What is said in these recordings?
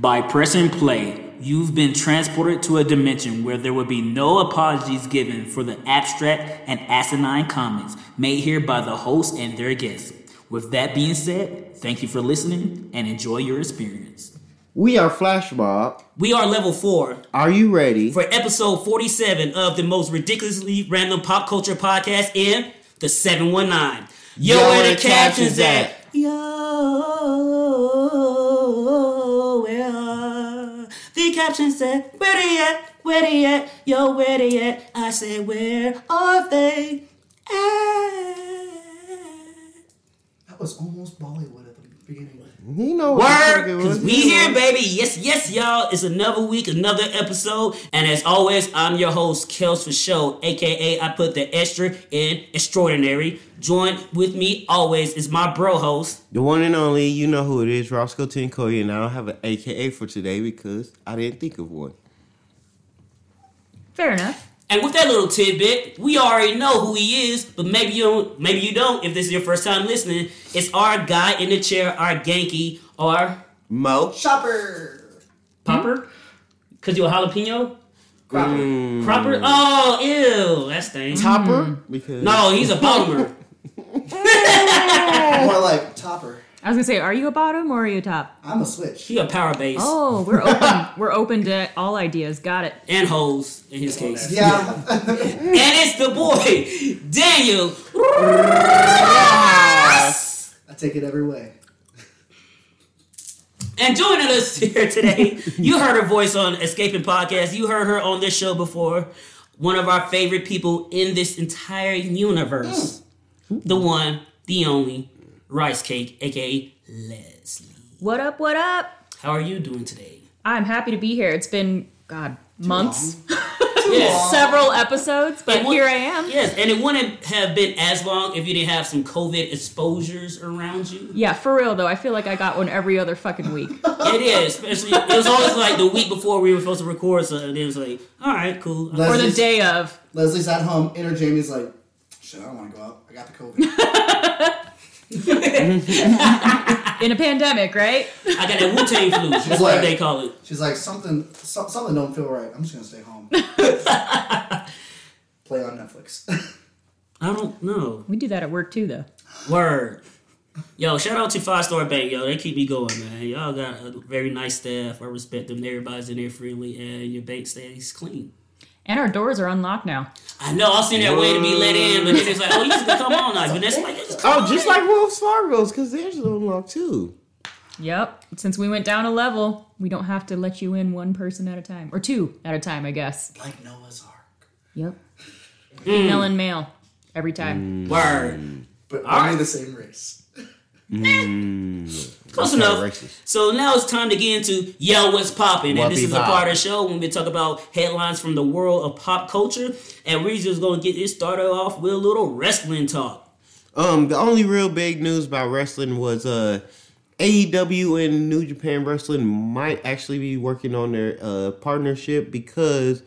By pressing play, you've been transported to a dimension where there will be no apologies given for the abstract and asinine comments made here by the host and their guests. With that being said, thank you for listening and enjoy your experience. We are Flash Mob. We are level four Are you ready? for episode 47 of the most ridiculously random pop culture podcast in the 719. Yo, Yo, where the captions at? Yo, the captions at? Where they at? Where they at? Yo, where they at? I said, where are they at? That was almost Bollywood at the beginning. You know what the fuck Word, cause was. we here, baby. Yes, yes, y'all. It's another week, another episode, and as always, I'm your host, Kels for Show, aka I put the extra in extraordinary. Joined with me always is my bro host. The one and only, you know who it is, Roscoe Tinkoya, and I don't have an AKA for today because I didn't think of one. Fair enough. And with that little tidbit, we already know who he is, but maybe you don't, maybe you don't. If this is your first time listening, it's our guy in the chair, our Genki, our Mo. Chopper! popper. Cause you're a jalapeno Cropper. Mm, cropper. Oh, ew, that stinks. Topper? Because No, he's a polymer. More like Topper. I was gonna say, are you a bottom or are you a top? I'm a switch. He a power base Oh, we're open. we're open to all ideas. Got it. and hoes in his case. Yeah. And it's the boy Daniel. I take it every way. And joining us here today, you heard her voice on Escaping Podcast. You heard her on this show before. One of our favorite people in this entire universe. Mm. The one, the only, Rice Cake, aka Leslie. What up? What up? How are you doing today? I'm happy to be here. It's been God months, Yes. several episodes, but would- here I am. Yes, and it wouldn't have been as long if you didn't have some COVID exposures around you. Yeah, for real though. I feel like I got one every other fucking week. It is. Especially, it was always like the week before we were supposed to record, so it was like, all right, cool. Let's- or the day of. Leslie's at home. Inner Jamie's like, shit, I don't want to go out. I got the COVID. In a pandemic, right? I got that Wu Tang flu. That's what they call it. She's like, something, so, something don't feel right. I'm just gonna stay home. Play on Netflix. I don't know. We do that at work too, though. Word. Yo, shout out to Five Star Bank, yo. They keep me going, man. Y'all got a very nice staff. I respect them. Everybody's in there freely, and your bank stays clean. And our doors are unlocked now. I know. I was sitting that way to be let in, but then it's like, oh, you should come on now. But that's like, just come Oh, on just in. like Wells Fargo's, because theirs is unlocked too. Yep. Since we went down a level, we don't have to let you in one person at a time, or two at a time, I guess. like Noah's Ark. Yep. Hmm. Female and male every time. Word. But All only right. the same race. Close Okay, enough. racist. So now it's time to get into Yo, what's popping? And this is a part of the show when we talk about headlines from the world of pop culture. And we're just going to get it started off with a little wrestling talk. Um, the only real big news about wrestling was uh AEW and New Japan Wrestling might actually be working on their uh partnership because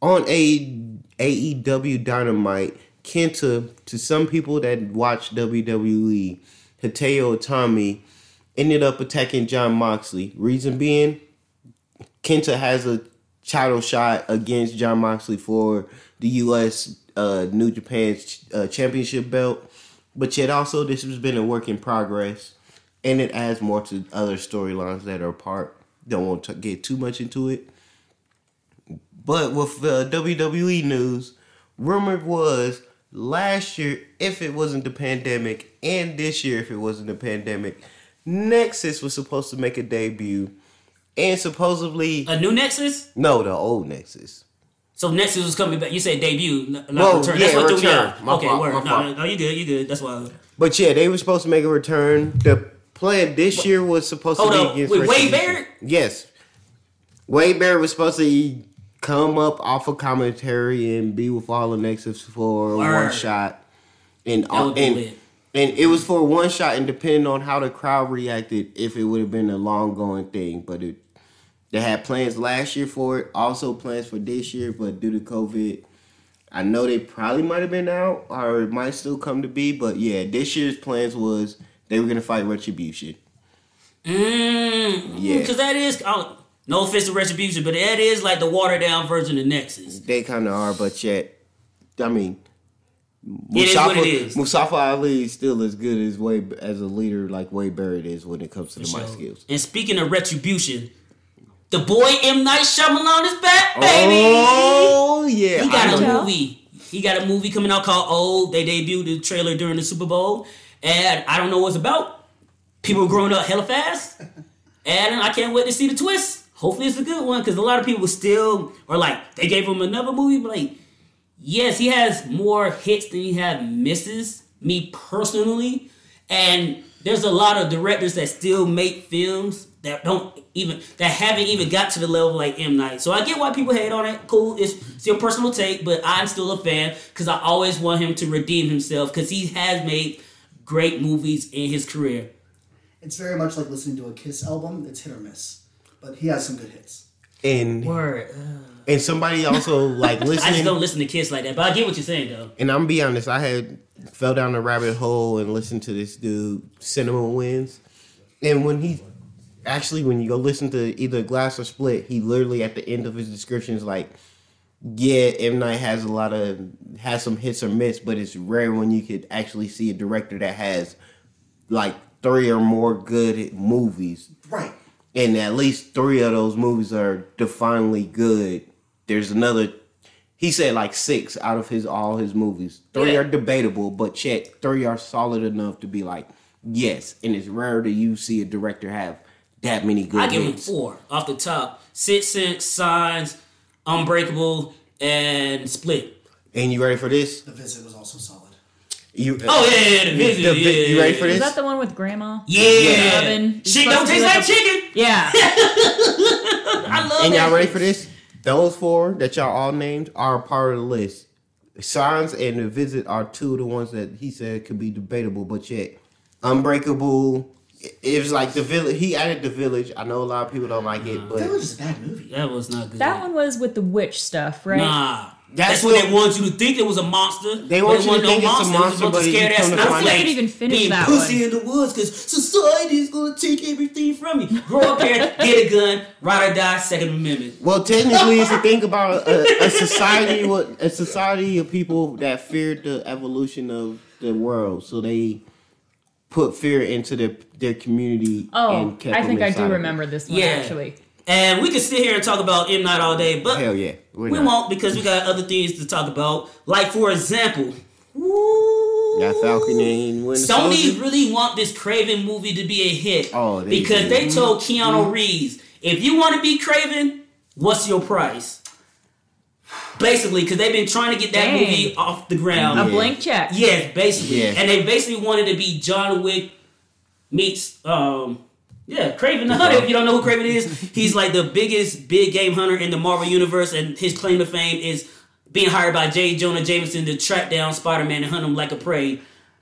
on A AEW Dynamite, Kenta, to some people that watch WWE, Hideo Itami ended up attacking Jon Moxley. Reason being, Kenta has a title shot against Jon Moxley for the U.S. Uh, New Japan uh, Championship belt, but yet also this has been a work in progress, and it adds more to other storylines that are apart. Don't want to get too much into it, but with uh, WWE news, rumored was last year if it wasn't the pandemic, and this year if it wasn't the pandemic, Nexus was supposed to make a debut, and supposedly A new Nexus? no, the old Nexus. So Nexus was coming back. You said debut, not Well, return. yeah, That's what threw me return. off. My okay, fault, word. No, no, you good. You good. That's why. But yeah, they were supposed to make a return. The plan this year was supposed Hold to be on, against with Wade Barrett? Yes, Wade Barrett was supposed to come up off of commentary and be with all the Nexus for one shot, and That and, and it was for one shot, and depending on how the crowd reacted, if it would have been a long going thing, but it. They had plans last year for it, also plans for this year, but due to COVID, I know they probably might have been out or it might still come to be, but yeah, this year's plans was they were gonna fight Retribution. Mm, Yeah. Because that is, oh, no offense to Retribution, but that is like the watered down version of Nexus. They kind of are, but yet, I mean, It is what it is. Mustafa Ali is still as good as way as a leader like Wade Barrett is when it comes to the mic skills. And speaking of Retribution, the boy M. Night Shyamalan is back, oh, baby! Oh yeah, He got a know. movie. He got a movie coming out called Old. They debuted the trailer during the Super Bowl, and I don't know what's about. People growing up hella fast, and I can't wait to see the twist. Hopefully, it's a good one because a lot of people still are like they gave him another movie, but like, yes, he has more hits than he has misses. Me personally, and there's a lot of directors that still make films that don't even that haven't even got to the level like M Night. So I get why people hate on it. Cool, it's, it's your personal take, but I'm still a fan because I always want him to redeem himself because he has made great movies in his career. It's very much like listening to a Kiss album. It's hit or miss, but he has some good hits. and Word. and somebody also like listening. I just don't listen to Kiss like that, but I get what you're saying though. and I'm be honest, I had fell down the rabbit hole and listened to this dude, CinemaWins. And when he actually, when you go listen to either Glass or Split, he literally at the end of his description is like, "Yeah, M Night has a lot of has some hits or miss, but it's rare when you could actually see a director that has like three or more good movies, Right. And at least three of those movies are definitely good. There's another. He said like six out of his all his movies. Three Yeah. are debatable, but check three are solid enough to be like yes. And it's rare that you see a director have that many good I give him four off the top: Six Sense, Signs, Unbreakable, and Split. And you ready for this? The visit was also solid. You Oh yeah, yeah, the visit. The yeah, you ready for this? Is that the one with grandma? Yeah. Oven. Shit don't Supposed to be taste like like a- chicken. Yeah. I love And that. y'all ready for this? Those four that y'all all named are part of the list. Signs and the visit are two of the ones that he said could be debatable, but yet Unbreakable. It was like the village. He added the village. I know a lot of people don't like it, but Village is a bad movie. That was not good. that one was with the witch stuff, right? Nah. That's That's, what what- they want you to think it was a monster. They but want you to wasn't think it's a monster, but to you scare come to find snowflake I didn't even finish being that pussy one. in the woods because society is going to take everything from you. Grow up here, get a gun, ride or die, Second Amendment. well, technically, it's a thing about a, a society. What a society of people that feared the evolution of the world, so they put fear into their their community. Oh, and kept I think I do remember this one Yeah. actually. And we could sit here and talk about M Night all day, but Hell yeah, we're not. won't because we got other things to talk about. Like for example, woo, Got Falcon and Winter Sony Soldier. really want this Kraven movie to be a hit. Oh, they because do. they told Keanu Reeves, if you want to be Kraven, what's your price? Basically, because they've been trying to get that Dang. movie off the ground. A Yeah. blank check. Yes, basically. Yeah. And they basically wanted to be John Wick meets um yeah, Kraven the Hunter. If you don't know who Kraven is, he's like the biggest big game hunter in the Marvel universe, and his claim to fame is being hired by J. Jonah Jameson to track down Spider-Man and hunt him like a prey.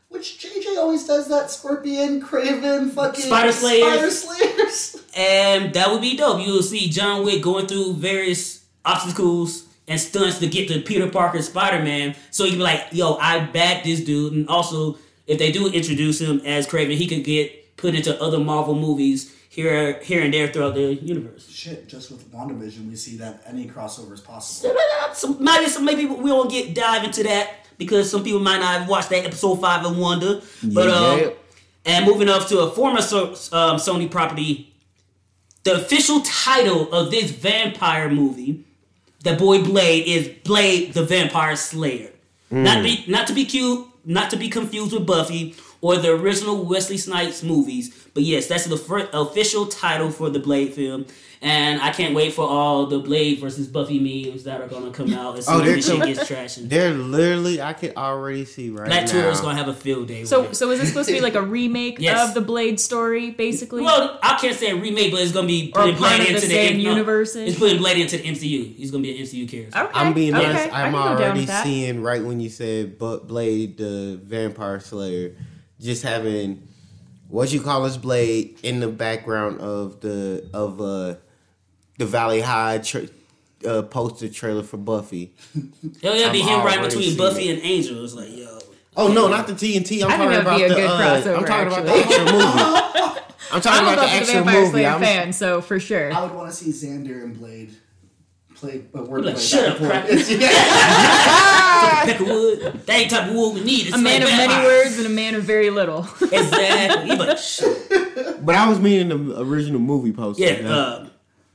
Which JJ always does that. Scorpion, Kraven, fucking Spider Slayers. Spider Slayers. And that would be dope. You will see John Wick going through various obstacles and stunts to get to Peter Parker's Spider-Man. So you can be like, yo, I back this dude. And also, if they do introduce him as Kraven, he could get put into other Marvel movies here here and there throughout the universe. Shit, just with WandaVision, we see that any crossover is possible. So maybe, some, maybe we won't get dive into that because some people might not have watched that episode five of Wonder. But um, Yeah. and moving up to a former so, um, Sony property, the official title of this vampire movie, the boy Blade, is Blade the Vampire Slayer. Not be not to be cute, not to be confused with Buffy or the original Wesley Snipes movies. But yes, that's the fir- official title for the Blade film. And I can't wait for all the Blade versus Buffy memes that are gonna come out as Oh, soon they're as the shit gets trashing. They're literally, I can already see right now. That tour is gonna have a field day. So, with it. so is this supposed to be like a remake Yes. of the Blade story, basically? Well, I can't say a remake, but it's gonna be putting Blade of the into same no. It's putting Blade into the MCU. He's gonna be an MCU character. okay, I'm being okay. honest. I I'm can go down already seeing right when you said Blade the Vampire Slayer, just having what you call as Blade in the background of the of uh the Valley High tra- uh, poster trailer for Buffy. Hell yeah, be I'm him right between Buffy it. and Angel. It's like, yo. Oh no, not the TNT. I'm I think talking that'd about be a the. good uh, crossover, I'm talking about the actually. actual movie. I'm talking I'm about the Buffy the actual Vampire movie. Slayer I'm, a fan, so for sure. I would want to see Xander and Blade play a word Like, shut up, crap. forth. Yeah. Peck of wood. That ain't type of wood we need. It's a man like of many vampires. words and a man of very little. Exactly. You better shut but I was meaning the original movie poster. Yeah. Uh,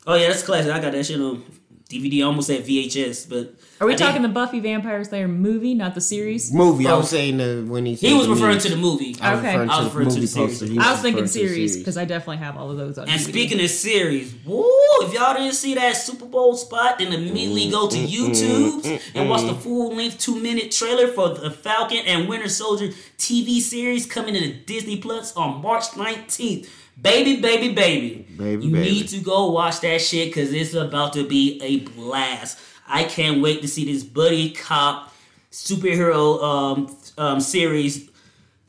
oh yeah, that's classic. I got that shit on DVD, almost at VHS. But Are we I talking think- the Buffy Vampire Slayer movie, not the series? movie. I Oh. was saying the when he He was referring to the movie. I was Okay. referring I to was the referring to movie the series. I was thinking referring to the series because I definitely have all of those on And DVD. speaking of series, woo, if y'all didn't see that Super Bowl spot, then immediately go to mm, mm, mm, YouTube and watch the full length two minute trailer for the Falcon and Winter Soldier TV series coming to Disney Plus on March 19th. Baby, baby, baby. Baby, you baby. need to go watch that shit because it's about to be a blast. I can't wait to see this buddy cop superhero um, um, series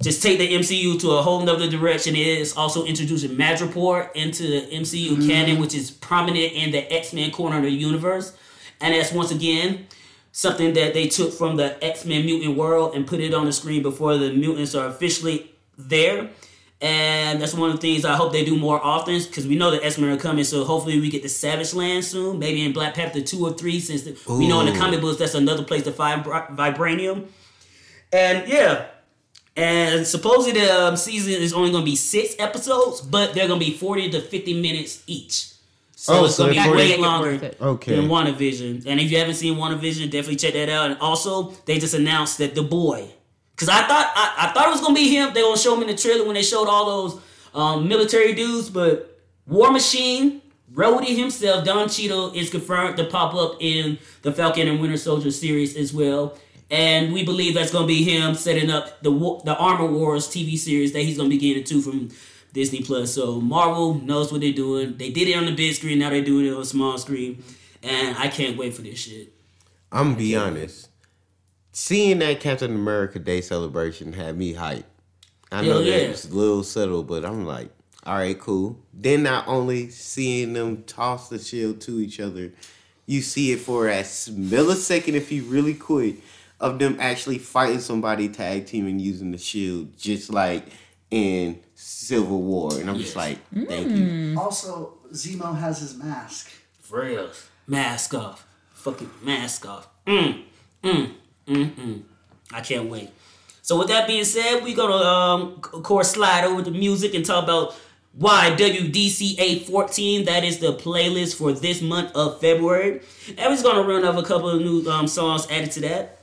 just take the MCU to a whole nother direction. It is also introducing Madripoor into the MCU canon, which is prominent in the X Men corner of the universe. And that's once again something that they took from the X Men mutant world and put it on the screen before the mutants are officially there. And that's one of the things I hope they do more often because we know the X Men are coming. So hopefully we get the Savage Land soon, maybe in Black Panther 2 or 3, since the, we know in the comic books that's another place to find Vibranium. And yeah, and supposedly the um, season is only going to be six episodes, but they're going to be 40 to 50 minutes each. So Oh, it's so going to be 40 way longer. Okay. than WandaVision. And if you haven't seen WandaVision, definitely check that out. And also, they just announced that The Boy. Because I thought I, I thought it was to be him. They to show him in the trailer when they showed all those um, military dudes. But War Machine, Rhodey himself, Don Cheadle, is confirmed to pop up in the Falcon and Winter Soldier series as well. And we believe that's to be him setting up the the Armor Wars TV series that he's to be getting into from Disney Plus. So Marvel knows what they're doing. They did it on the big screen. Now they're doing it on the small screen. And I can't wait for this shit. I'm gonna be honest. Seeing that Captain America Day celebration had me hyped. I know Hell that yeah. it's a little subtle, but I'm like, all right, cool. Then not only seeing them toss the shield to each other, you see it for a millisecond if you really quick of them actually fighting somebody tag team and using the shield, just like in Civil War. And I'm just like, thank you. Also, Zemo has his mask. For real. Mask off. Fucking mask off. Mm, mm, mm, mm. I can't wait. So with that being said, we're gonna um of course slide over to music and talk about why YWDCA 14. That is the playlist for this month of February. And we're just gonna run over a couple of new um, songs added to that.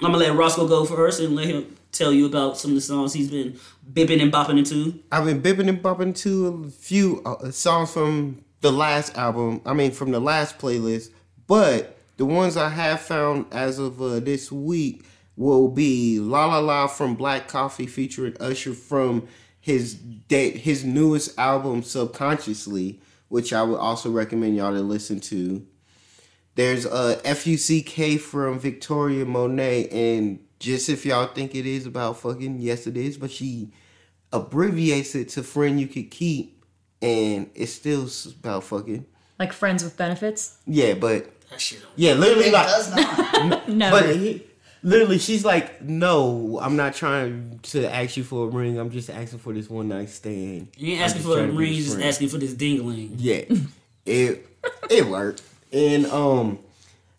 I'm gonna let Roscoe go first and let him tell you about some of the songs he's been bipping and bopping into. I've been bipping and bopping to a few uh, songs from the last album. I mean, from the last playlist. But the ones I have found as of uh, this week will be "La La La" from Black Coffee featuring Usher from his da- his newest album, "Subconsciously," which I would also recommend y'all to listen to. There's uh, FUCK from Victoria Monet, and just if y'all think it is about fucking, yes it is, but she abbreviates it to friend you could keep, and it's still about fucking. Like friends with benefits? Yeah, but That shit on. yeah, literally It like, does not. No. but he, literally she's like, no, I'm not trying to ask you for a ring. I'm just asking for this one night stand. You ain't asking for a ring, you his just asking for this dingling. Yeah, it it worked. And um,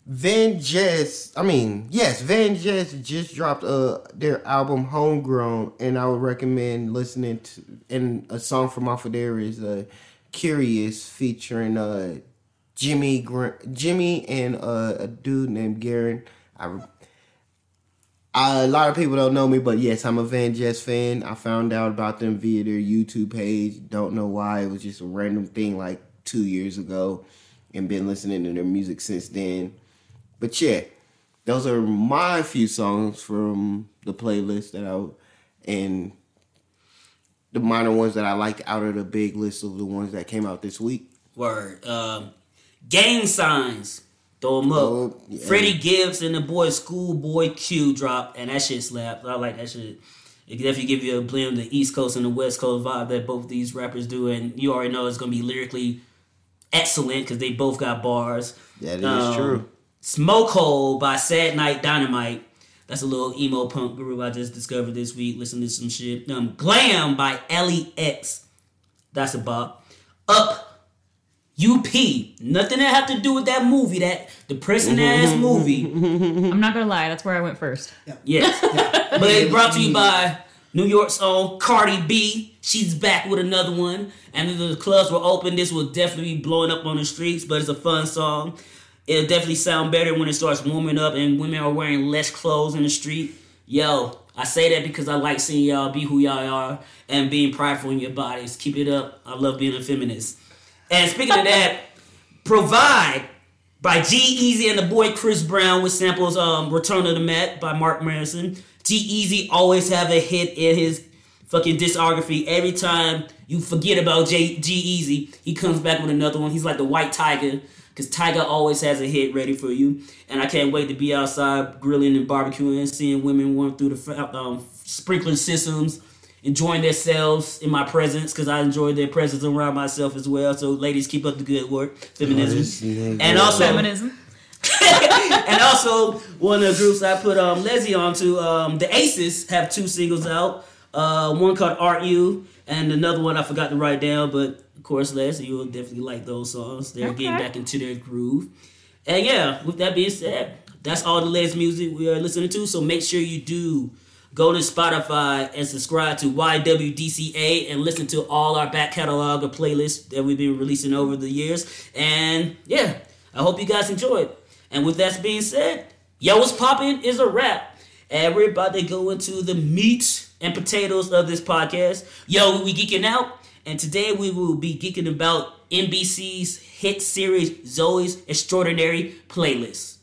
Van Jess, I mean, yes, Van Jess just dropped uh their album Homegrown, and I would recommend listening to. And a song from off of there is uh Curious featuring uh Jimmy Jimmy and uh, a dude named Garen. I a lot of people don't know me, but yes, I'm a Van Jess fan. I found out about them via their YouTube page. Don't know why. It was just a random thing like two years ago and been listening to their music since then. But yeah, those are my few songs from the playlist that I and the minor ones that I liked out of the big list of the ones that came out this week. Word. Um, gang signs. Throw them up. Oh, yeah. Freddie Gibbs and the boy Schoolboy Q drop, and that shit slapped. I like that shit. It can definitely give you a blend of the East Coast and the West Coast vibe that both these rappers do, and you already know it's gonna be lyrically excellent because they both got bars. That is Um, true. Smoke Hole by Sad Night Dynamite. That's a little emo punk group I just discovered this week. Listen to some shit. Um, Glam by Ellie X. That's a bop. Up. UP. Nothing that have to do with that movie, that depressing ass mm-hmm. movie. I'm not gonna lie, that's where I went first. Yes. but it's brought to you by New York's own Cardi B. She's back with another one. And the clubs were open, this will definitely be blowing up on the streets, but it's a fun song. It'll definitely sound better when it starts warming up and women are wearing less clothes in the street. Yo, I say that because I like seeing y'all be who y'all are and being prideful in your bodies. Keep it up. I love being a feminist. And speaking of that, Provide by G-Eazy and the boy Chris Brown with samples um Return of the Met by Mark Manson. G-Eazy always have a hit in his fucking discography. Every time you forget about J G-Eazy, he comes back with another one. He's like the white tiger. Cause Tiger always has a hit ready for you, and I can't wait to be outside grilling and barbecuing, seeing women run through the um, sprinkler systems, enjoying themselves in my presence because I enjoy their presence around myself as well. So, ladies, keep up the good work, feminism, this and also Feminism. and also one of the groups I put um Leslie onto, um the Aces have two singles out. Uh, one called Art You, and another one I forgot to write down, but of course, Leslie, you will definitely like those songs. They're getting back into their groove. And yeah, with that being said, that's all the latest music we are listening to. So make sure you do go to Spotify and subscribe to YWDCA and listen to all our back catalog of playlists that we've been releasing over the years. And yeah, I hope you guys enjoyed. And with that being said, Yo What's popping is a wrap. About to go into the meat and potatoes of this podcast. Yo, we geeking out. And today we will be geeking about NBC's hit series Zoey's Extraordinary Playlist.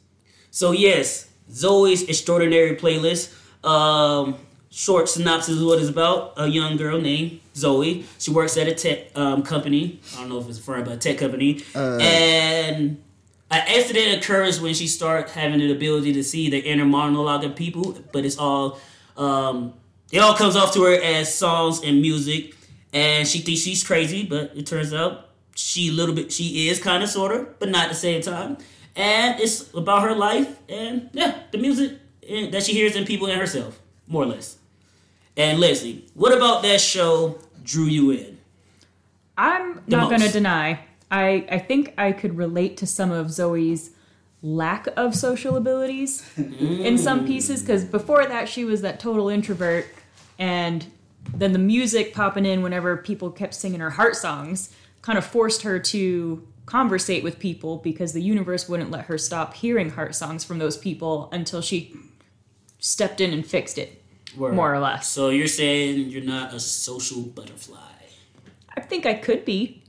So yes, Zoey's Extraordinary Playlist. Um, short synopsis of what it's about. A young girl named Zoey. She works at a tech um, company. I don't know if it's a firm, but a tech company. and an accident occurs when she starts having the ability to see the inner monologue of people, but it's all um, it all comes off to her as songs and music, and she thinks she's crazy, but it turns out she a little bit she is kind of sort of, but not at the same time. And it's about her life and yeah, the music Eh, that she hears in people and herself, more or less. And Leslie, what about that show drew you in? I'm The not going to deny. I, I think I could relate to some of Zoey's lack of social abilities in some mm. pieces because before that she was that total introvert and then the music popping in whenever people kept singing her heart songs kind of forced her to conversate with people because the universe wouldn't let her stop hearing heart songs from those people until she stepped in and fixed it Word. more or less So you're saying you're not a social butterfly? i think i could be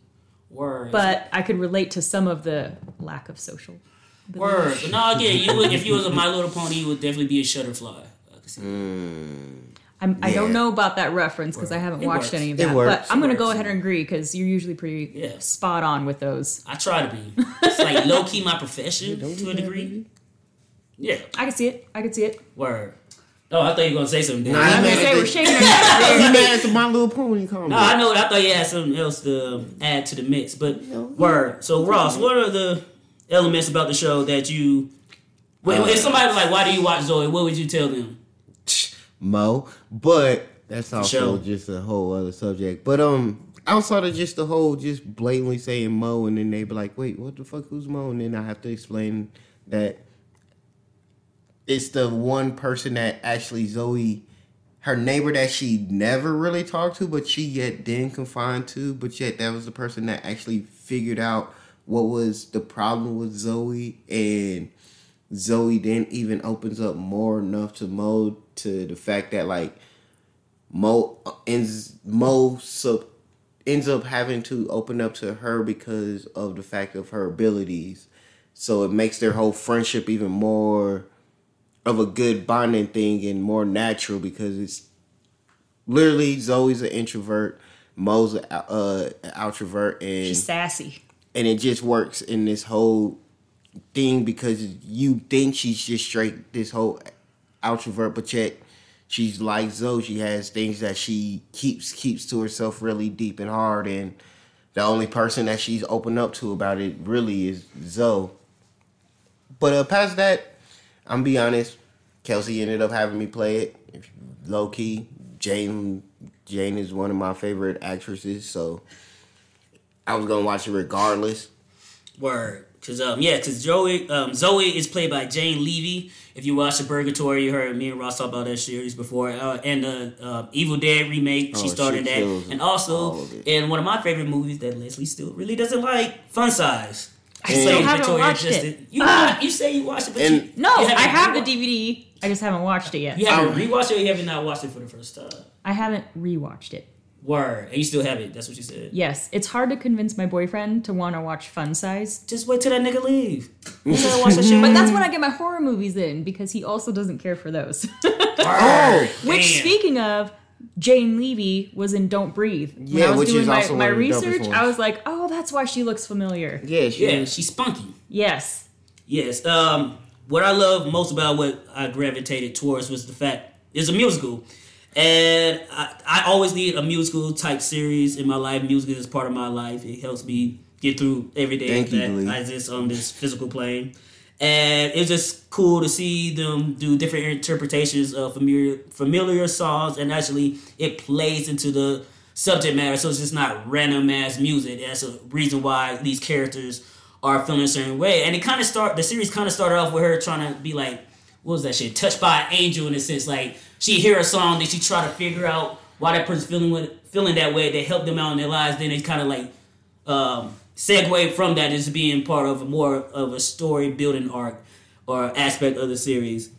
Word. but i could relate to some of the lack of social Word. But no, again, you would, if you was a My Little Pony, you would definitely be a Shutterfly. Mm. I can see. I'm, don't know about that reference because I haven't It watched works. any of It that. works. But I'm going to go ahead and agree because you're usually pretty Yeah. spot on with those. I try to be. It's like low key my profession to a degree. Yeah. I can see it. I can see it. Word. Oh, I thought you were gonna say something. Nah. I'm you going to say we're shaking our heads. You mad at the My Little Pony comment? No, I know. I thought you had something else to add to the mix, but word. So Ross, what are the elements about the show that you? Wait, if somebody was like, "Why do you watch Zoey?" What would you tell them? Mo, but that's also sure. just a whole other subject. But um, outside of just the whole just blatantly saying Mo, and then they be like, "Wait, what the fuck? Who's Mo?" And then I have to explain that it's the one person that actually Zoey, her neighbor that she never really talked to, but she yet then confined to, but yet that was the person that actually figured out what was the problem with Zoey and Zoey then even opens up more enough to Mo to the fact that like Mo ends Mo sub, ends up having to open up to her because of the fact of her abilities. So it makes their whole friendship even more of a good bonding thing and more natural because it's literally Zoey's an introvert, Mo's a uh, an outrovert, and She's sassy. and it just works in this whole thing because you think she's just straight this whole outrovert, but yet she's like Zoey. She has things that she keeps keeps to herself really deep and hard, and the only person that she's open up to about it really is Zoey. But uh, past that, I'm be honest. Kelsey ended up having me play it. Low key, Jane Jane is one of my favorite actresses, so I was gonna watch it regardless. Word. Cause um yeah, cause Joey um Zoey is played by Jane Levy. If you watch the Purgatory, you heard me and Ross talk about that series before. Uh, and the uh, Evil Dead remake, Oh, she started she that, and also in one of my favorite movies that Leslie still really doesn't like, Fun Size. I still haven't watched it. You Ah. you say you watched it, but And- you, No, you I haven't the DVD. I just haven't watched it yet. You haven't Um, rewatched it, or you haven't not watched it for the first time. I haven't rewatched it. Word, and you still have it. That's what you said. Yes, it's hard to convince my boyfriend to want to watch Fun Size. Just wait till that nigga leave. You watch that shit. But that's when I get my horror movies in because he also doesn't care for those. oh, Which, Damn. speaking of, Jane Levy was in Don't Breathe. When Yeah, I was which doing is my, also my one of the dopest research. I was like, oh, that's why she looks familiar. Yeah, she yeah, she's spunky. Yes. Yes. Um, what I love most about what I gravitated towards was the fact it's a musical, and I, I always need a musical type series in my life. Music is part of my life. It helps me get through every day Thank you, that Lee. I exist on this physical plane. And it's just cool to see them do different interpretations of familiar familiar songs, and actually it plays into the subject matter. So it's just not random ass music. That's a reason why these characters are feeling a certain way. And it kind of start the series kind of started off with her trying to be like, what was that shit? Touched by an angel in a sense. Like she hear a song, then she try to figure out why that person's feeling feeling that way. They help them out in their lives. Then it kind of like um, segue from that into being part of more of a story building arc or aspect of the series.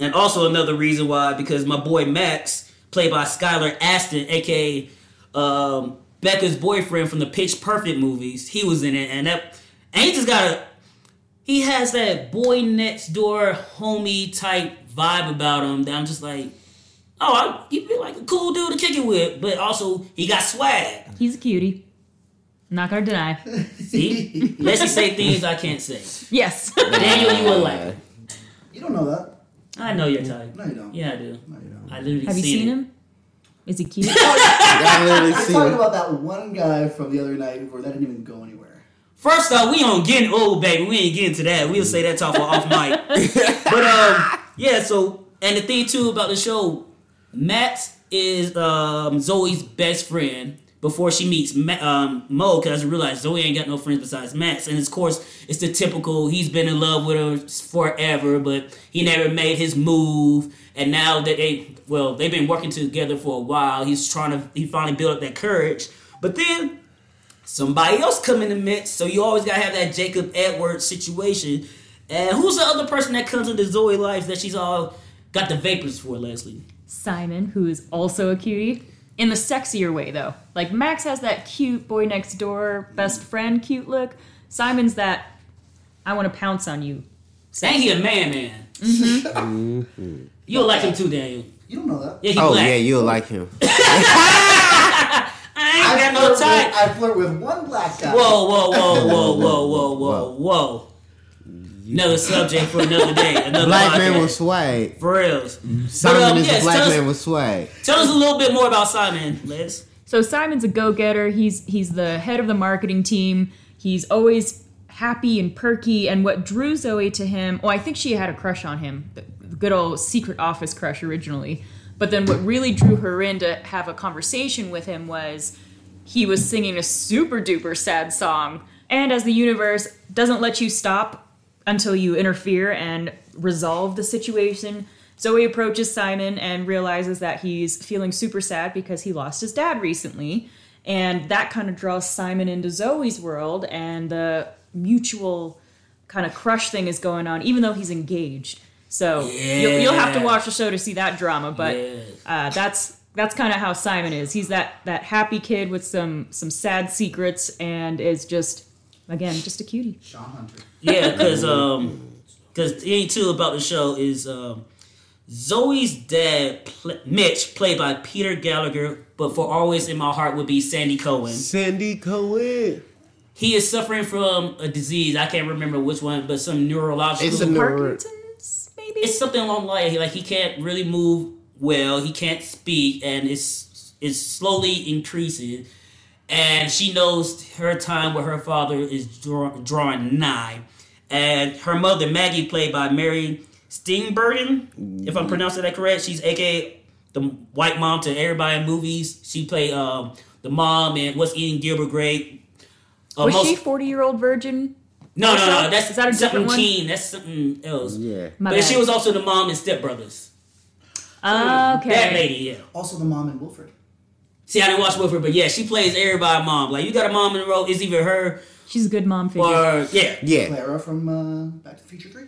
And also another reason why, because my boy Max, played by Skylar Astin, aka um, Becca's boyfriend from the Pitch Perfect movies, he was in it, and that and he just got a he has that boy next door homie type vibe about him that I'm just like, oh, I, he feel like a cool dude to kick it with, but also he got swag. He's a cutie. Not gonna deny. See, Leslie say things I can't say. Yes. Daniel, you would like. You don't know that. I know your type. No, you don't. Yeah, I do. No, you don't. I literally Have you seen it. him? Is he cute? I literally We're see talking it. about that one guy from the other night where that didn't even go anywhere. First off, we don't get old, baby. We ain't getting to that. We'll say that talk for off mic. But um, yeah. So, and the thing too about the show, Matt is um Zoey's best friend before she meets um, Mo. Because I realize Zoey ain't got no friends besides Max, and of course, it's the typical. He's been in love with her forever, but he never made his move. And now that they, well, they've been working together for a while. He's trying to. He finally built up that courage. But then somebody else come in the mix. So you always gotta have that Jacob Edwards situation. And who's the other person that comes into Zoey's life that she's all got the vapors for, Leslie? Simon, who is also a cutie. In the sexier way, though. Like, Max has that cute boy next door, best friend cute look. Simon's that, I want to pounce on you. Ain't he a man, man? Mm-hmm. You'll like him too, Daniel. You don't know that. Yeah, Oh black. yeah, you'll like him. I ain't got no flirt type. with, I flirt with one black guy. Whoa, whoa, whoa, whoa, whoa, whoa, whoa, whoa. Another subject for another day. Another Black podcast. man with swag. For reals. Simon um, is yes, a black tell us- man with swag. Tell us a little bit more about Simon, Liz. So Simon's a go-getter. He's he's the head of the marketing team. He's always happy and perky. And what drew Zoey to him, well, I think she had a crush on him, the the good old secret office crush originally. But then what really drew her in to have a conversation with him was he was singing a super duper sad song. And as the universe doesn't let you stop until you interfere and resolve the situation, Zoey approaches Simon and realizes that he's feeling super sad because he lost his dad recently. And that kind of draws Simon into Zoey's world, and the mutual kind of crush thing is going on, even though he's engaged. So you'll, you'll have to watch the show to see that drama, but Yeah. uh, that's that's kind of how Simon is. He's that that happy kid with some some sad secrets, and is just again just a cutie. Sean Hunter. Yeah, because um, because the thing too about the show is um, Zoey's dad, pl- Mitch, played by Peter Gallagher, but for always in my heart would be Sandy Cohen. Sandy Cohen. He is suffering from a disease. I can't remember which one, but some neurological. It's a neuro- Parkinson's, maybe. it's something along the line. Like he can't really move well. He can't speak, and it's it's slowly increasing. And she knows her time with her father is draw, drawing nigh. And her mother, Maggie, played by Mary Steenburgen, if I'm pronouncing that correct, she's aka the white mom to everybody in movies. She played um, the mom in What's Eating Gilbert Grape. Uh, Was most- she 40 year old virgin? no, no, no. herself? That's Is that a something different one? Keen. That's something else. Yeah. My but bad. she was also the mom in Step Brothers. okay. That lady, yeah. Also, the mom in Wilfred. See, I didn't watch Wilfred, but yeah, she plays everybody mom. Like you got a mom in the role, it's either her She's a good mom figure. or yeah. Yeah. Clara from uh, Back to the Future 3.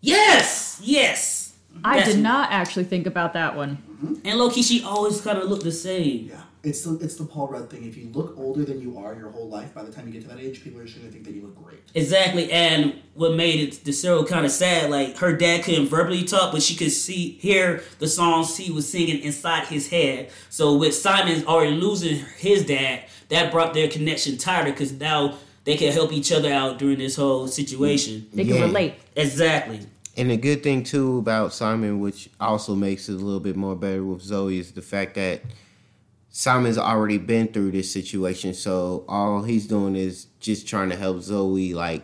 Yes, yes. I That's- did not actually think about that one. And low key, she always kind of looked the same. Yeah. It's the, it's the Paul Rudd thing. If you look older than you are your whole life, by the time you get to that age, people are just going to think that you look great. Exactly, and what made it the show kind of sad, like her dad couldn't verbally talk, but she could see hear the songs he was singing inside his head. So with Simon already losing his dad, that brought their connection tighter because now they can help each other out during this whole situation. Mm, they can Yeah. relate. Exactly. And the good thing too about Simon, which also makes it a little bit more better with Zoey, is the fact that Simon's already been through this situation, so all he's doing is just trying to help Zoey like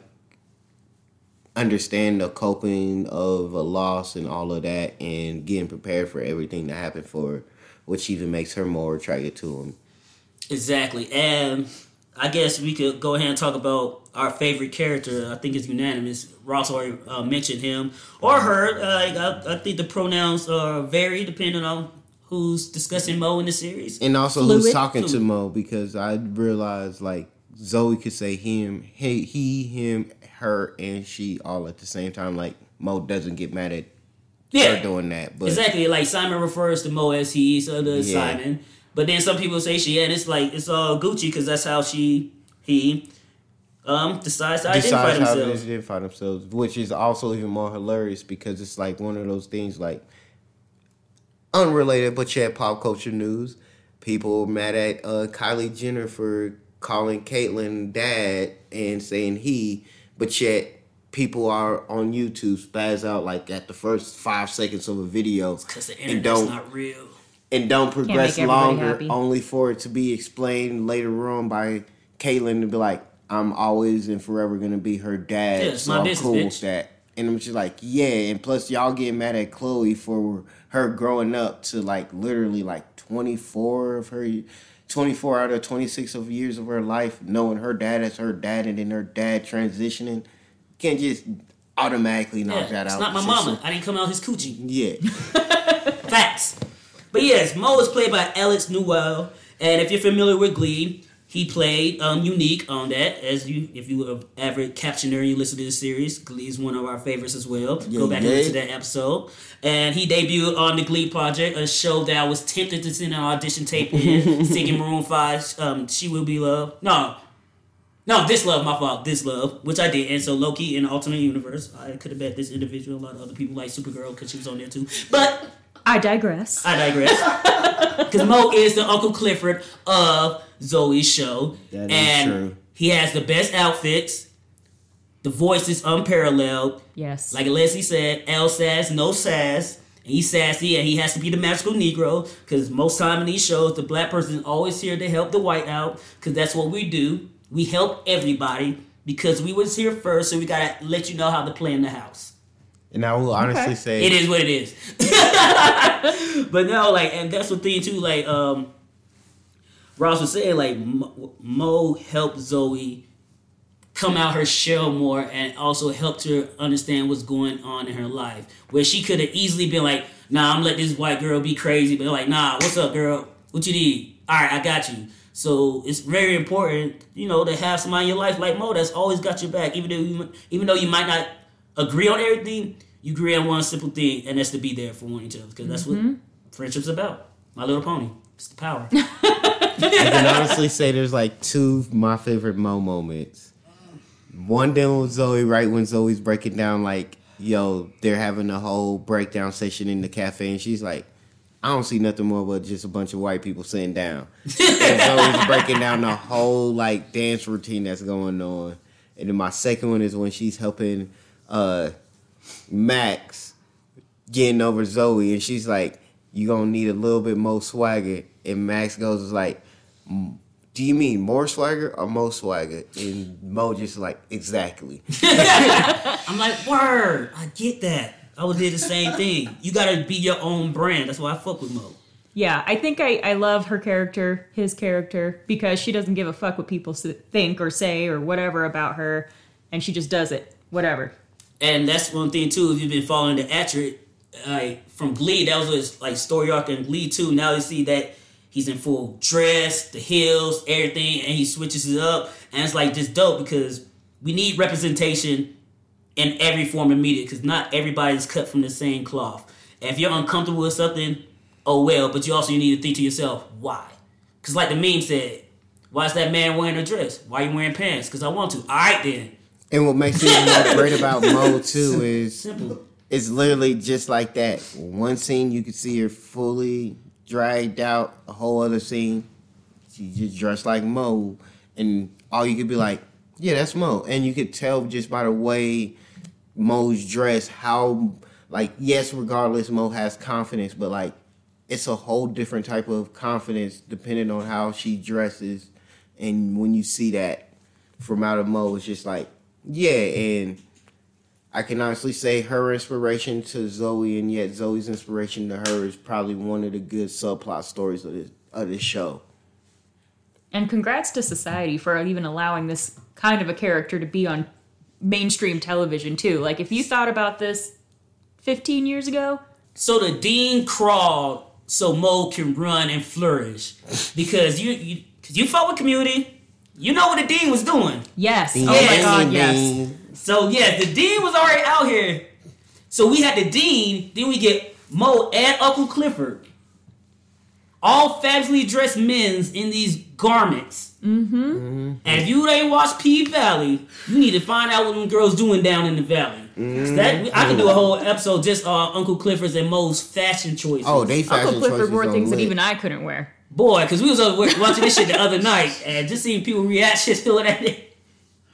understand the coping of a loss and all of that, and getting prepared for everything that happened for her, which even makes her more attracted to him. Exactly. And I guess we could go ahead and talk about our favorite character. I think it's unanimous. Ross already uh, mentioned him or her. Uh, I, I think the pronouns uh, vary depending on who's discussing Mo in the series. And also, who's Fluid. talking to Fluid. Mo? Because I realized like Zoey could say him, hey, he, him, her, and she all at the same time. Like Mo doesn't get mad at her Yeah, doing that, but exactly. Like Simon refers to Mo as he, so does Yeah. Simon. But then some people say she, and it's like it's all Gucci because that's how she, he, um, decides to identify decides how to themselves. identify themselves, which is also even more hilarious because it's like one of those things like unrelated, but yet pop culture news. People mad at uh, Kylie Jenner for calling Caitlyn dad and saying he, but yet people are on YouTube spaz out like at the first five seconds of a video Because the and internet's don't not real. and don't progress longer, happy. only for it to be explained later on by Caitlyn to be like, "I'm always and forever gonna be her dad, Yeah, it's so my I'm business, cool bitch." with that." And I'm just like, "Yeah," and plus y'all getting mad at Chloe for her growing up to like literally like 24 of her. 24 out of 26 of years of her life knowing her dad as her dad and then her dad transitioning can't just automatically knock Yeah, that it's out It's not my It's mama. I didn't come out his coochie. yeah Facts. But yes, Mo is played by Alex Newell, and if you're familiar with Glee, he played um, Unique on that. As you, if you were an avid captioner and you listen to the series, Glee is one of our favorites as well. Yeah, Go back yeah. and listen to that episode. And he debuted on the Glee Project, a show that I was tempted to send an audition tape in, singing Maroon Five. Um, she will be loved. No. No, this love, my fault. This love, which I did, and so low key in the alternate universe, I could have bet this individual. A lot of other people like Supergirl because she was on there too. But I digress. I digress. Because Mo is the Uncle Clifford of Zoey's show. That is and true. he has the best outfits. The voice is unparalleled. yes. Like Leslie said, L sass, no sass. And he's sassy and he has to be the magical Negro. Because most time in these shows, the black person is always here to help the white out. Because that's what we do. We help everybody. Because we was here first, so we gotta let you know how to play in the house. and I will honestly Okay. say It is what it is. but no, like, and that's the thing too. Like, um, Ross was saying, like, Mo, helped Zoey come out her shell more, and also helped her understand what's going on in her life. Where she could have easily been like, "Nah, I'm letting this white girl be crazy," but like, "Nah, what's up, girl? What you need? All right, I got you." So it's very important, you know, to have somebody in your life like Mo that's always got your back, even though you, even though you might not agree on everything. You agree on one simple thing, and that's to be there for one each other, because that's what mm-hmm. friendship's about. My Little Pony, it's the power. I can honestly say there's like two my favorite Mo moments. One dealing with Zoey right when Zoey's breaking down like, yo, they're having a whole breakdown session in the cafe and she's like, I don't see nothing more but just a bunch of white people sitting down. and Zoey's breaking down the whole like dance routine that's going on. And then my second one is when she's helping uh Max getting over Zoey, and she's like, "You gonna need a little bit more swagger." And Max goes like, "M- "Do you mean more swagger or more swagger?" And Mo just like, "Exactly." I'm like, word, I get that. I would do the same thing. You gotta be your own brand. That's why I fuck with Mo. Yeah, I think I, I love her character, his character, because she doesn't give a fuck what people think or say or whatever about her, and she just does it, whatever. And that's one thing too. If you've been following the actor, like from Glee, that was his like story arc in Glee too. Now you see that he's in full dress, the heels, everything, and he switches it up, and it's like just dope because we need representation in every form of media because not everybody's cut from the same cloth. And if you're uncomfortable with something, oh well. But you also need to think to yourself, why? Because like the meme said, why is that man wearing a dress? Why are you wearing pants? Because I want to. All right then. And what makes it more great about Mo too is Simple. it's literally just like that. One scene you can see her fully dragged out. A whole other scene, she just dressed like Mo, and all you could be like, "Yeah, that's Mo," and you could tell just by the way Mo's dressed how, like, yes, regardless, Mo has confidence, but like, it's a whole different type of confidence depending on how she dresses, and when you see that from out of Mo, it's just like, yeah, and I can honestly say her inspiration to Zoey, and yet Zoey's inspiration to her is probably one of the good subplot stories of this of this show. And congrats to society for even allowing this kind of a character to be on mainstream television too. Like if you thought about this 15 years ago, So the dean crawled so Mo can run and flourish because you you cause you fought with community. You know what the dean was doing. yes. Ding, oh my god, ding, yes. Ding. So yes, the dean was already out here. So we had the dean. Then we get Mo and Uncle Clifford, all fabulously dressed men's in these garments. Mm-hmm. mm-hmm. And if you ain't watched P Valley, you need to find out what them girls doing down in the valley. 'Cause That I could do a whole episode just on Uncle Clifford's and Mo's fashion choices. Oh, they fashion Uncle Clifford choices wore on things that even I couldn't wear. Boy, because we was over watching this shit the other night and just seeing people reactions to that.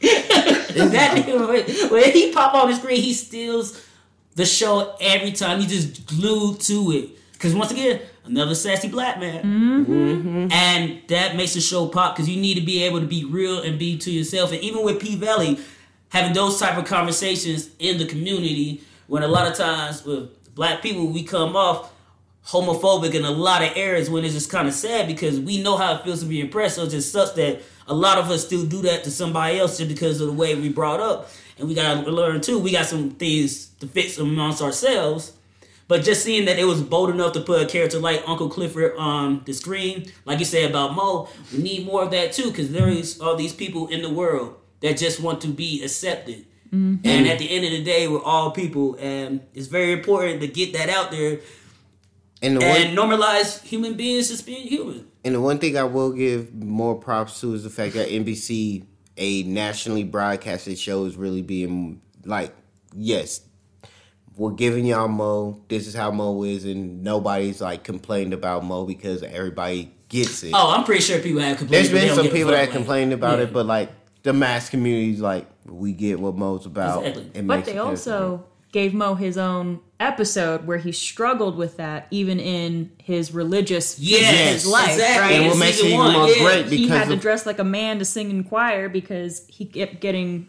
that nigga, when he pop on the screen, he steals the show every time. He just glued to it. Because once again, another sassy black man. Mm-hmm. Mm-hmm. And that makes the show pop because you need to be able to be real and be to yourself. And even with P Valley, having those type of conversations in the community, when a lot of times with black people, we come off homophobic in a lot of areas when it's just kind of sad because we know how it feels to be oppressed. So it just sucks that a lot of us still do that to somebody else just because of the way we brought up. And we gotta learn too. We got some things to fix amongst ourselves. But just seeing that it was bold enough to put a character like Uncle Clifford on the screen, like you said about Mo, we need more of that too, because there is all these people in the world that just want to be accepted. Mm-hmm. And at the end of the day, we're all people, and it's very important to get that out there And the and one normalize human beings just being human. and the one thing I will give more props to is the fact that NBC, a nationally broadcasted show, is really being like, yes, we're giving y'all Mo. This is how Mo is, and nobody's like complained about Mo because everybody gets it. Oh, I'm pretty sure people have complained. There's but they been some people that like- complained about Yeah. it, but like the mass community's like, we get what Mo's about. Exactly. It But they it also gave Mo his own episode where he struggled with that even in his religious Yes, his life, exactly. right? And what makes it even more yeah. great he had because to dress like a man to sing in choir because he kept getting,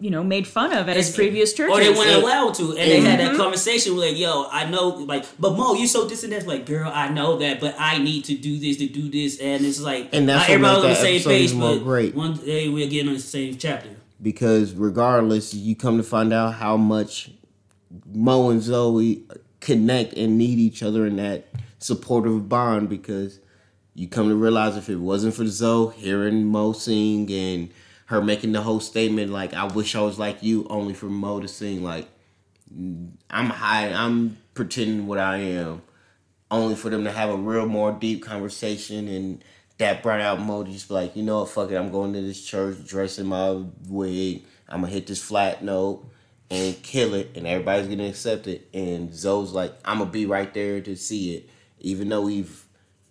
you know, made fun of at his previous church. Or they weren't And- allowed to, and they had Mm-hmm. that conversation with like, "Yo, I know, like, but Mo, you're so this and that." Like, girl, I know that, but I need to do this to do this, and it's like, And that's not what everybody made on the same episode page, but great. one day we're getting on the same chapter. because regardless, you come to find out how much Mo and Zoey connect and need each other in that supportive bond because you come to realize if it wasn't for Zoey hearing Mo sing and her making the whole statement like I wish I was like you only for Mo to sing like I'm high I'm pretending what I am only for them to have a real more deep conversation and that brought out Mo to just be like, you know what, fuck it, I'm going to this church, dressing my wig, I'm gonna hit this flat note and kill it, and everybody's gonna accept it. And Zoey's like, I'm gonna be right there to see it, even though we've,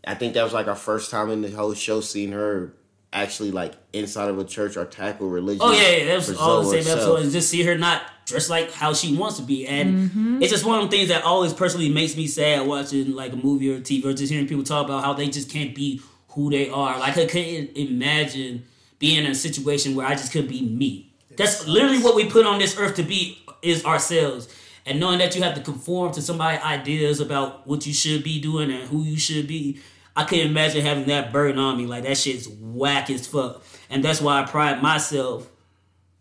I think that was like our first time in the whole show seeing her actually like inside of a church or tackle religion. Oh yeah, yeah that was for all the same herself. episode, and just see her not dressed like how she wants to be, and mm-hmm. it's just one of the things that always personally makes me sad watching like a movie or TV or just hearing people talk about how they just can't be who they are. Like I couldn't imagine being in a situation where I just couldn't be me. That's literally what we put on this earth to be is ourselves. and knowing that you have to conform to somebody's ideas about what you should be doing and who you should be. I couldn't imagine having that burden on me. Like that shit's whack as fuck. And that's why I pride myself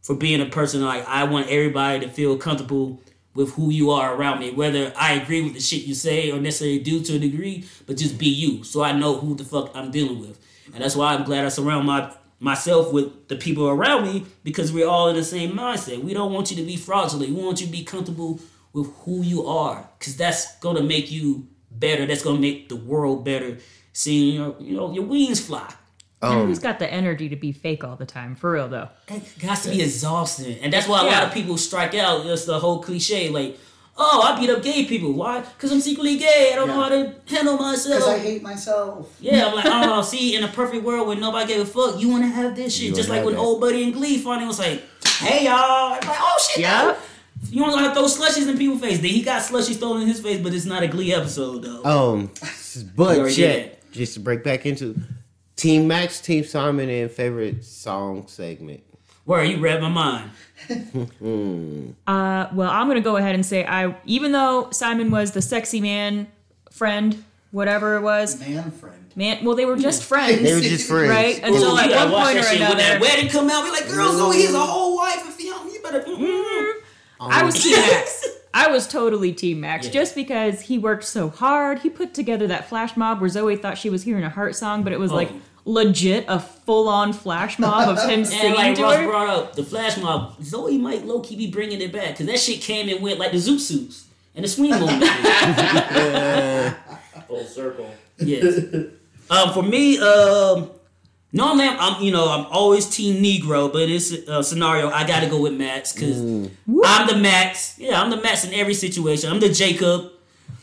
for being a person like I want everybody to feel comfortable with who you are around me. Whether I agree with the shit you say or necessarily do to a degree, but just be you. So I know who the fuck I'm dealing with. And that's why I'm glad I surround my myself with the people around me because we're all in the same mindset. We don't want you to be fraudulent. We want you to be comfortable with who you are. Cause that's gonna make you better. That's gonna make the world better. Seeing your you know your wings fly. Um, Who's got the energy to be fake all the time? For real though. It has to be exhausting. And that's why a lot of people strike out. It's the whole cliche, like, oh, I beat up gay people. Why? Because I'm secretly gay. I don't know how to handle myself. Because. I hate myself. yeah, I'm like, oh, see, in a perfect world where nobody gave a fuck, you want to have this shit. You Just like when that. old buddy in Glee finally was like, hey, y'all. I'm like, oh, shit, Yeah. yeah. You want to throw slushies in people's face. Then he got slushies thrown in his face, but it's not a Glee episode, though. Um, but yet, just to break back into Team Max, Team Simon, and favorite song segment. Where you read my mind. Uh, well, I'm gonna go ahead and say I, even though Simon was the sexy man friend, whatever it was, Man friend. man. Well, they were just friends. They were just friends. right? So Until like, at one point that or shit when that another. wedding come out. Be like, girls, oh, he's a whole wife and fiance. You better. mm I was Team Max. I was totally Team Max Yeah. just because he worked so hard. He put together that flash mob where Zoey thought she was hearing a heart song, but it was like Oh. Legit a full on flash mob of him And singing like to Ross her. brought up, the flash mob, Zoey might low key be bringing it back because that shit came and went like the Zoot suits and the swing moment. Full circle. yes. Um, for me, um, normally I'm, I'm, you know, I'm always Team Negro, but in this uh, scenario, I got to go with Max because I'm the Max. Yeah, I'm the Max in every situation. I'm the Jacob.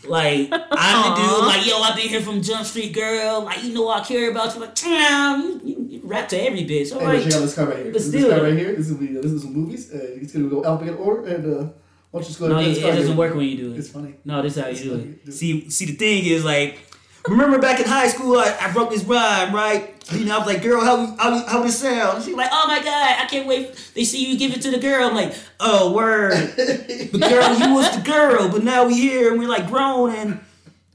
Like I'm the dude. Like yo, I've been here from Jump Street, girl. Like you know I care about you. Like damn, you, you, you rap to every bitch. All Hey, right. check out this guy right here. But This, is this still- guy right here. This is the this is some movies. Uh, he's gonna go alphabet order and uh, why don't you just go No, it, it this doesn't card work when you do it. It's funny. No, this is how you do funny. it. See, see, the thing is like, remember back in high school, I, I wrote this rhyme, right? You know, I was like, girl, how how how it sound? And she was like, oh my god, I can't wait. They see you give it to the girl. I'm like, oh word, but girl, you was the girl, but now we here and we're like grown and.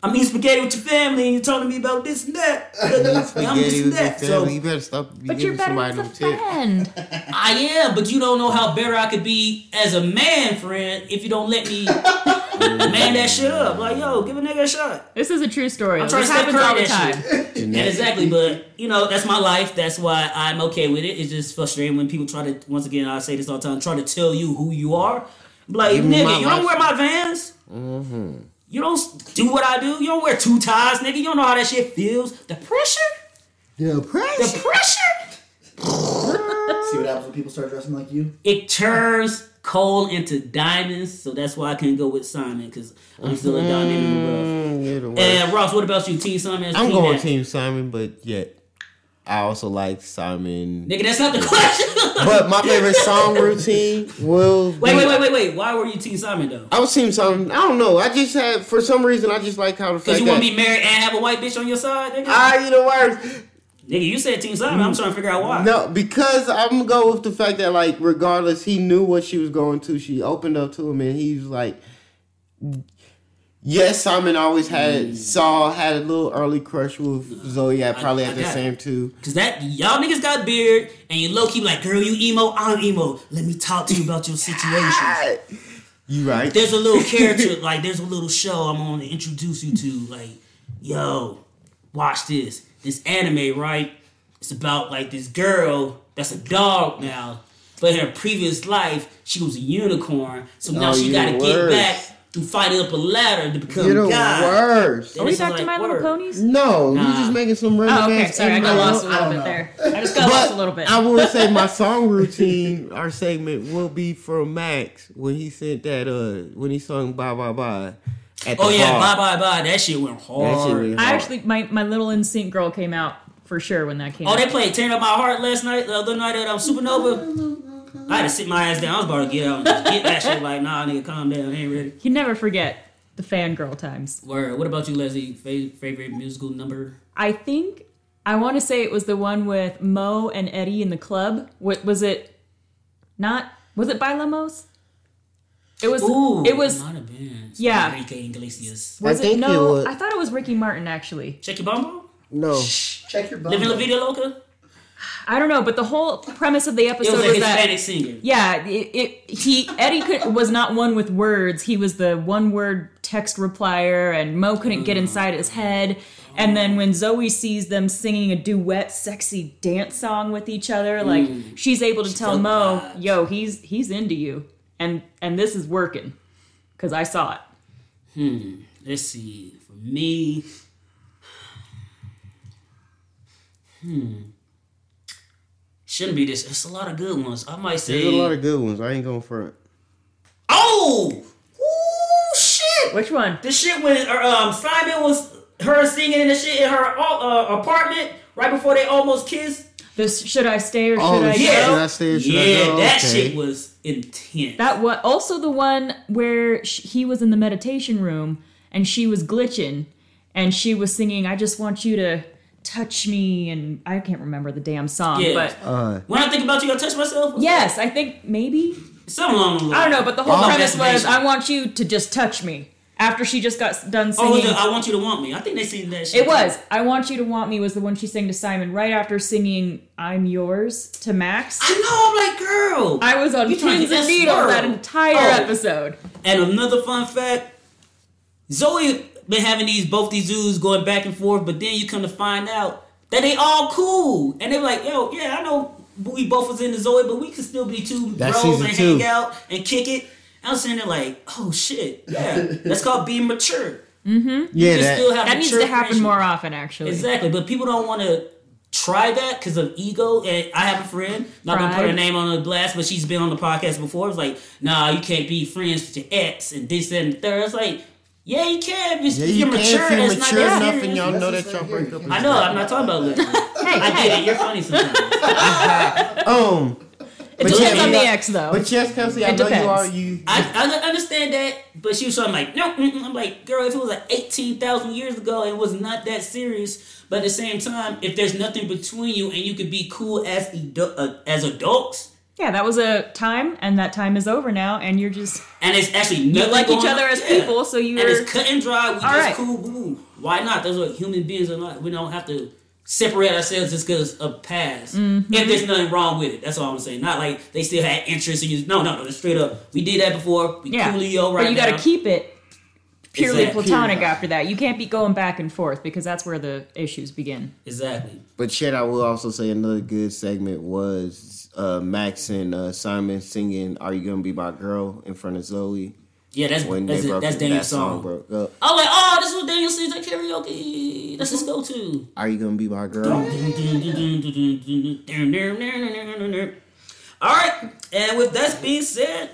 I'm eating spaghetti with your family, and you're telling me about this and that. I'm this and that. So. You better stop. But you're giving better somebody as a them tips. friend. I am, but you don't know how better I could be as a man friend if you don't let me man that shit up. Like, yo, give a nigga a shot. This is a true story. I'm trying This to happens all the time. that. Yeah, exactly, but you know, that's my life. That's why I'm okay with it. It's just frustrating when people try to once again I say this all the time, try to tell you who you are. Like, Give nigga, you don't wear my vans. Mm-hmm. You don't do what I do. You don't wear two ties, nigga. You don't know how that shit feels. The pressure? The pressure. The pressure. pressure? See what happens when people start dressing like you. it turns coal into diamonds, so that's why I couldn't go with Simon because I'm still a diamond in the rough. Mm, the worst. And Ross, what about you, Team Simon? I'm Team going Matt? Team Simon, but yet I also like Simon. Nigga, that's not the question. But my favorite song routine will. wait, be- wait, wait, wait, wait. Why were you Team Simon though? I was Team Simon. I don't know. I just had for some reason I just like how the Because fact you want to be married and have a white bitch on your side, nigga? I you know what. Nigga, you said Team Simon. I'm mm. trying to figure out why. No, because I'm gonna go with the fact that like regardless, he knew what she was going to. She opened up to him, and he's like, "Yes, Simon always had mm. saw had a little early crush with Zoey. at probably I at the got same too. Cause that y'all niggas got beard and you low key like, girl, you emo, I'm emo. Let me talk to you about your situation. You right? there's a little character, like there's a little show I'm gonna introduce you to. Like, yo, watch this. This anime, right? It's about like this girl that's a dog now, but in her previous life she was a unicorn. So now Oh, she gotta get back to fighting up a ladder to become You're the God. worst. Are we This is back to like My Little word. Ponies? No, Nah. you just making some random Oh, okay. ass Sorry, I got anime. lost a I little bit know. there. I just got lost a little bit. I will say my song routine, our segment will be from Max when he sent that uh when he sung bye bye bye. At the Oh yeah, bar. bye bye bye. That shit went hard. That shit went I actually, my, my little NSYNC girl came out for sure when that came Oh, out. they played "Tearing Up My Heart" last night, the other night at um, Supernova. I had to sit my ass down. I was about to get out and just get that shit. Like, nah, nigga, calm down. I ain't ready. You never forget the fangirl times. Word. What about you, Leslie? Fa- favorite musical number? I think I want to say it was the one with Mo and Eddie in the club. What was it? Not was it Bailamos? It was. Ooh, it was. might have been. Yeah. Enrique Iglesias. Was I it? think No, it was- I thought it was Ricky Martin actually. Check your bumbo. No. Check your bumbo. Living La Vida Loca. I don't know, but the whole premise of the It episode was a was that Hispanic singer. Yeah, it, it he Eddie could, was not one with words. He was the one word text replier, and Mo couldn't get mm. inside his head. And then when Zoey sees them singing a duet, sexy dance song with each other, like mm. she's able to tell felt Mo, vibes. "Yo, he's he's into you," and and this is working because I saw it. Hmm. Let's see. For me. Hmm. Shouldn't be this. It's a lot of good ones. I might say. There's a lot of good ones. I ain't going front. oh! Ooh, shit! Which one? The shit when uh, um Simon was her singing in the shit in her uh, apartment right before they almost kissed. This should I stay or should Oh, I yeah. go? Should I stay or should I yeah, go? that Okay. shit was intense. That was also the one where sh- he was in the meditation room and she was glitching and she was singing, "I just want you to touch me," and I can't remember the damn song, Yeah. but Uh, when I think about you, I touch myself. yes, I think maybe something along the lines. I don't know, but the whole Oh, premise was, "I want you to just touch me." After she just got done Oh, was singing, it, I want you to want me. I think they seen that shit. it was "I want you to want me" was the one she sang to Simon right after singing "I'm yours" to Max. I know. I'm like, girl. I was on You trying pins and get needles swirled. that entire Oh. episode. And another fun fact: Zoey been having these both these dudes going back and forth, but then you come to find out that they all cool, and they're like, yo, yeah, I know we both was into Zoey, but we could still be two That's bros and two. hang out and kick it. I was saying it like, oh shit, yeah, that's called being mature. yeah, You that. still have That needs to happen friendship. more often, actually. Exactly, but people don't want to try that because of ego. And I have a friend, not gonna put her name on the blast, but she's been on the podcast before. It's like, nah, you can't be friends with your ex and this and the third. It's like, yeah, you can. If, Yeah, if you you're can mature, if you're it's not mature that enough serious. and y'all That's know just that y'all like break up. I know. I'm not talking about literally. I get it. You're funny sometimes. Um, It But depends on the got- ex, though. but yes, Kelsey, I It know depends. you are. You I, I understand that, but she was sort of like, no, mm-mm. I'm like, girl, if it was like 18,000 years ago, it was not that serious. But at the same time, if there's nothing between you and you could be cool as edu- uh, as adults, yeah, that was a time, and that time is over now, and you're just and it's actually you nothing like each other on- as yeah. people, so you're and it's cut and dry. We just right. cool. Boom. Why not? That's what human beings are like. We don't have to separate ourselves just because of past. Mm-hmm. If there's nothing wrong with it, that's all I'm saying. Not like they still had interest in you. No, no, no. Straight up, we did that before. We yeah. coolio right but you got to keep it purely Exactly. platonic after that. You can't be going back and forth because that's where the issues begin. exactly. But shit, I will also say another good segment was uh, Max and uh, Simon singing "Are You Gonna Be My Girl" in front of Zoey Yeah, that's when that's, it. that's that Daniel's song song. broke up. I was like, oh, this is what Daniel sings at karaoke. That's his go-to. Are you gonna be my girl? All right, and with that being said,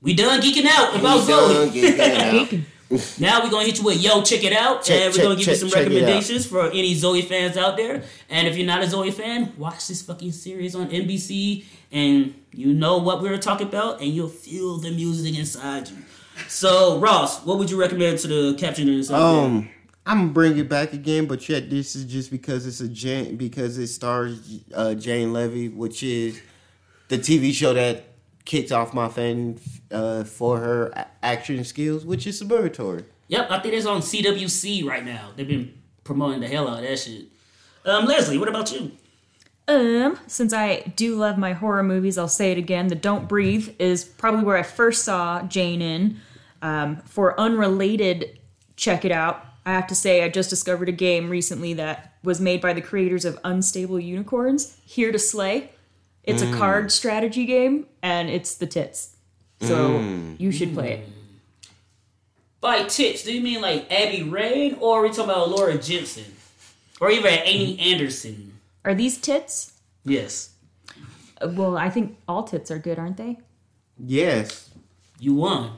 we done geeking out about Zoey. Geeking out. Now we're gonna hit you with yo, check it out, Check- and we're check- gonna give you some check it out. recommendations for any Zoey fans out there. And if you're not a Zoey fan, watch this fucking series on NBC, and you know what we are talking about, and you'll feel the music inside you. So Ross, what would you recommend to the captioners? out there? Um, I'm gonna bring it back again, but yet this is just because it's a Jane because it stars uh, Jane Levy, which is the TV show that kicked off my fan uh, for her a- action skills, which is Suburgatory. Yep, I think it's on CW Seed right now. They've been promoting the hell out of that shit. Um, Leslie, what about you? Um, since I do love my horror movies, I'll say it again. The Don't Breathe is probably where I first saw Jane in. Um, for unrelated, check it out. I have to say, I just discovered a game recently that was made by the creators of Unstable Unicorns, Here to Slay. It's a mm. card strategy game, and it's the tits. So mm. you should play it. Mm. By tits, do you mean like Abby Rain, or are we talking about Laura Jensen? Or even Amy Anderson? Are these tits? Yes. Uh, Well, I think all tits are good, aren't they? Yes. You won.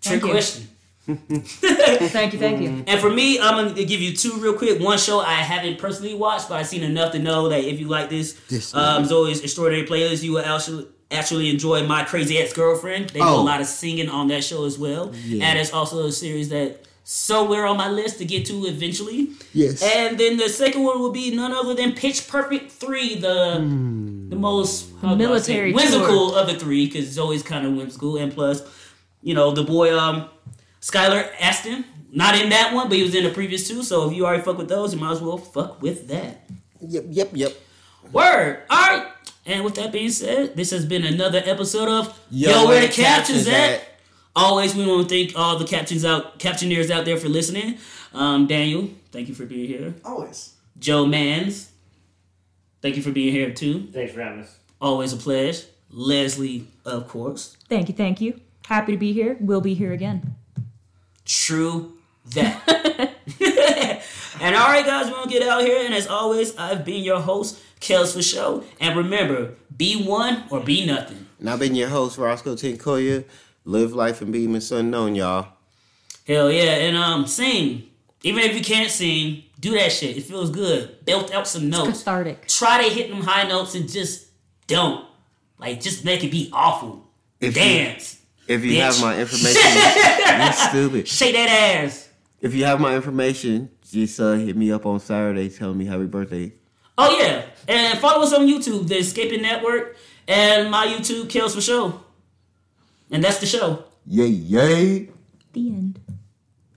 Trick Thank you. question. Thank you, thank you. And for me, I'm gonna give you two real quick. One show I haven't personally watched, but I've seen enough to know that if you like this, This um, Zoey's extraordinary playlist, you will actually actually enjoy my crazy ex girlfriend. They do Oh. a lot of singing on that show as well, Yeah. and it's also a series that somewhere on my list to get to eventually. Yes. And then the second one will be none other than Pitch Perfect three, the the most how do say, military whimsical of the three, because Zoey's kind of whimsical, and plus you know, the boy um Skylar Astin. Not in that one, but he was in the previous two. So if you already fuck with those, you might as well fuck with that. Yep, yep, yep. Word. All right. And with that being said, this has been another episode of Yo, Yo, where the where captions Captions at? at? Always, we want to thank all the captions out, captioneers out there for listening. Um, Daniel, thank you for being here. Always. Joe Mans, thank you for being here too. Thanks for having us. Always a pleasure. Leslie, of course. Thank you, thank you. Happy to be here. We'll be here again. True that. and all right, guys, we're gonna get out here. And as always, I've been your host, Kels for Show. And remember, be one or be nothing. And I've been your host, Roscoe Tinkoya. Live life and be Miss Unknown, y'all. Hell yeah, and um, sing. Even if you can't sing, do that shit. It feels good. Belt out some notes. Cathartic. Try to hit them high notes and just don't. Like, just make it be awful. If you, Dance. If you bitch. have my information, you stupid. Shake that ass. If you have my information, just uh, hit me up on Saturday. Tell me happy birthday. Oh yeah, and follow us on YouTube, the Escaping Network, and my YouTube kills for show. And that's the show. Yay, yay. The end.